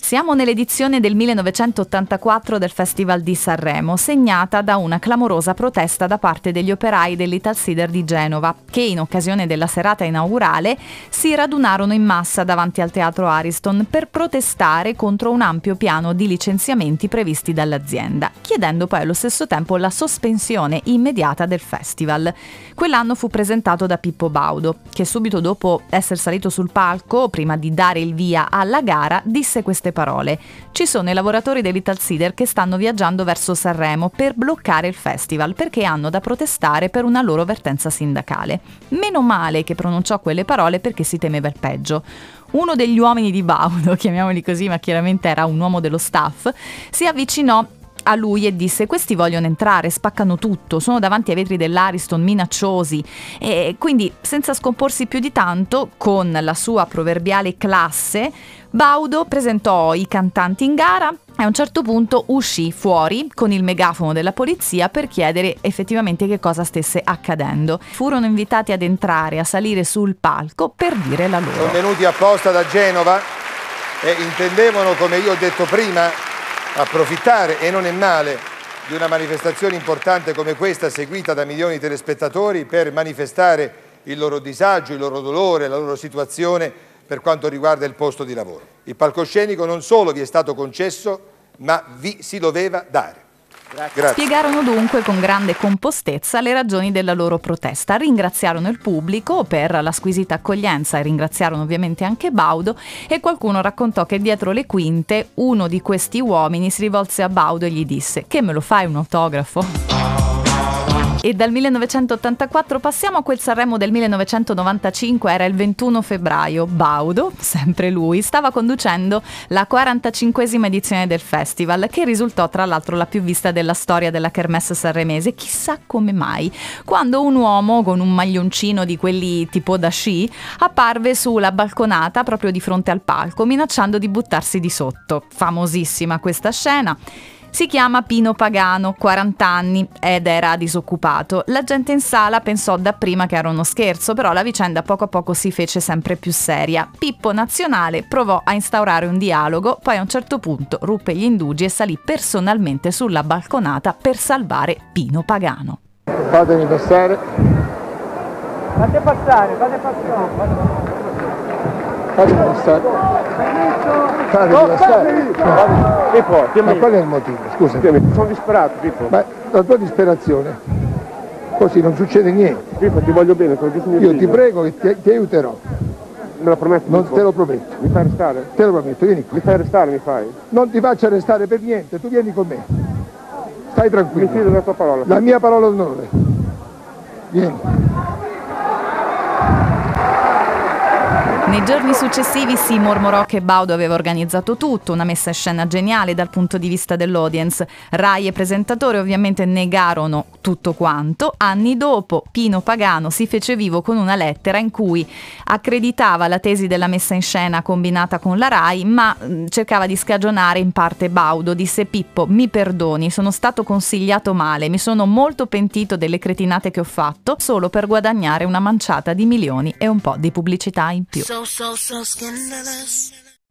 Siamo nell'edizione del 1984 del Festival di Sanremo, segnata da una clamorosa protesta da parte degli operai dell'Italsider di Genova, che in occasione della serata inaugurale si radunarono in massa davanti al teatro Ariston per protestare contro un ampio piano di licenziamenti previsti dall'azienda, chiedendo poi allo stesso tempo la sospensione immediata del festival. Quell'anno fu presentato da Pippo Baudo, che subito dopo essere salito sul palco, prima di dare il via alla gara, disse queste parole. Ci sono i lavoratori dell'Italsider che stanno viaggiando verso Sanremo per bloccare il festival perché hanno da protestare per una loro vertenza sindacale. Meno male che pronunciò quelle parole perché si temeva il peggio uno degli uomini di Baudo, chiamiamoli così, ma chiaramente era un uomo dello staff, si avvicinò a lui e disse questi vogliono entrare, spaccano tutto, sono davanti ai vetri dell'Ariston minacciosi e quindi senza scomporsi più di tanto, con la sua proverbiale classe, Baudo presentò i cantanti in gara e a un certo punto uscì fuori con il megafono della polizia per chiedere effettivamente che cosa stesse accadendo. Furono invitati ad entrare, a salire sul palco per dire la loro. Sono venuti apposta da Genova e intendevano, come io ho detto prima, approfittare, e non è male, di una manifestazione importante come questa, seguita da milioni di telespettatori, per manifestare il loro disagio, il loro dolore, la loro situazione per quanto riguarda il posto di lavoro. Il palcoscenico non solo vi è stato concesso, ma vi si doveva dare. Grazie. Spiegarono dunque con grande compostezza le ragioni della loro protesta, ringraziarono il pubblico per la squisita accoglienza e ringraziarono ovviamente anche Baudo e qualcuno raccontò che dietro le quinte uno di questi uomini si rivolse a Baudo e gli disse che me lo fai un autografo? E dal 1984 passiamo a quel Sanremo del 1995, era il 21 febbraio. Baudo, sempre lui, stava conducendo la 45esima edizione del festival, che risultò tra l'altro la più vista della storia della Kermesse sanremese, chissà come mai, quando un uomo con un maglioncino di quelli tipo da sci apparve sulla balconata proprio di fronte al palco, minacciando di buttarsi di sotto. Famosissima questa scena. Si chiama Pino Pagano, 40 anni ed era disoccupato. La gente in sala pensò dapprima che era uno scherzo, però la vicenda poco a poco si fece sempre più seria. Pippo Nazionale provò a instaurare un dialogo, poi a un certo punto ruppe gli indugi e salì personalmente sulla balconata per salvare Pino Pagano. Fatemi passare. Fate passare, fate passare. Fatemi passare. Fatemi passare. Pippo, Ma qual è il motivo? Scusa. Sono disperato, Pippo. Ma la tua disperazione, così non succede niente. Pippo, ti voglio bene, sono giusto mio Io figlio. ti prego che ti, ti aiuterò. Me lo prometti? Non Pippo? te lo prometto. Mi fai restare? Te lo prometto, vieni qui. Mi fai restare, mi fai? Non ti faccio arrestare per niente, tu vieni con me. Stai Mi fido tranquillo. della tua parola. La mia parola d'onore. Vieni. Nei giorni successivi si mormorò che Baudo aveva organizzato tutto, una messa in scena geniale dal punto di vista dell'audience. Rai e presentatore ovviamente negarono tutto quanto. Anni dopo Pino Pagano si fece vivo con una lettera in cui accreditava la tesi della messa in scena combinata con la Rai, ma mh, cercava di scagionare in parte Baudo. Disse Pippo, mi perdoni, sono stato consigliato male, mi sono molto pentito delle cretinate che ho fatto solo per guadagnare una manciata di milioni e un po' di pubblicità in più. So, so, so scandalous.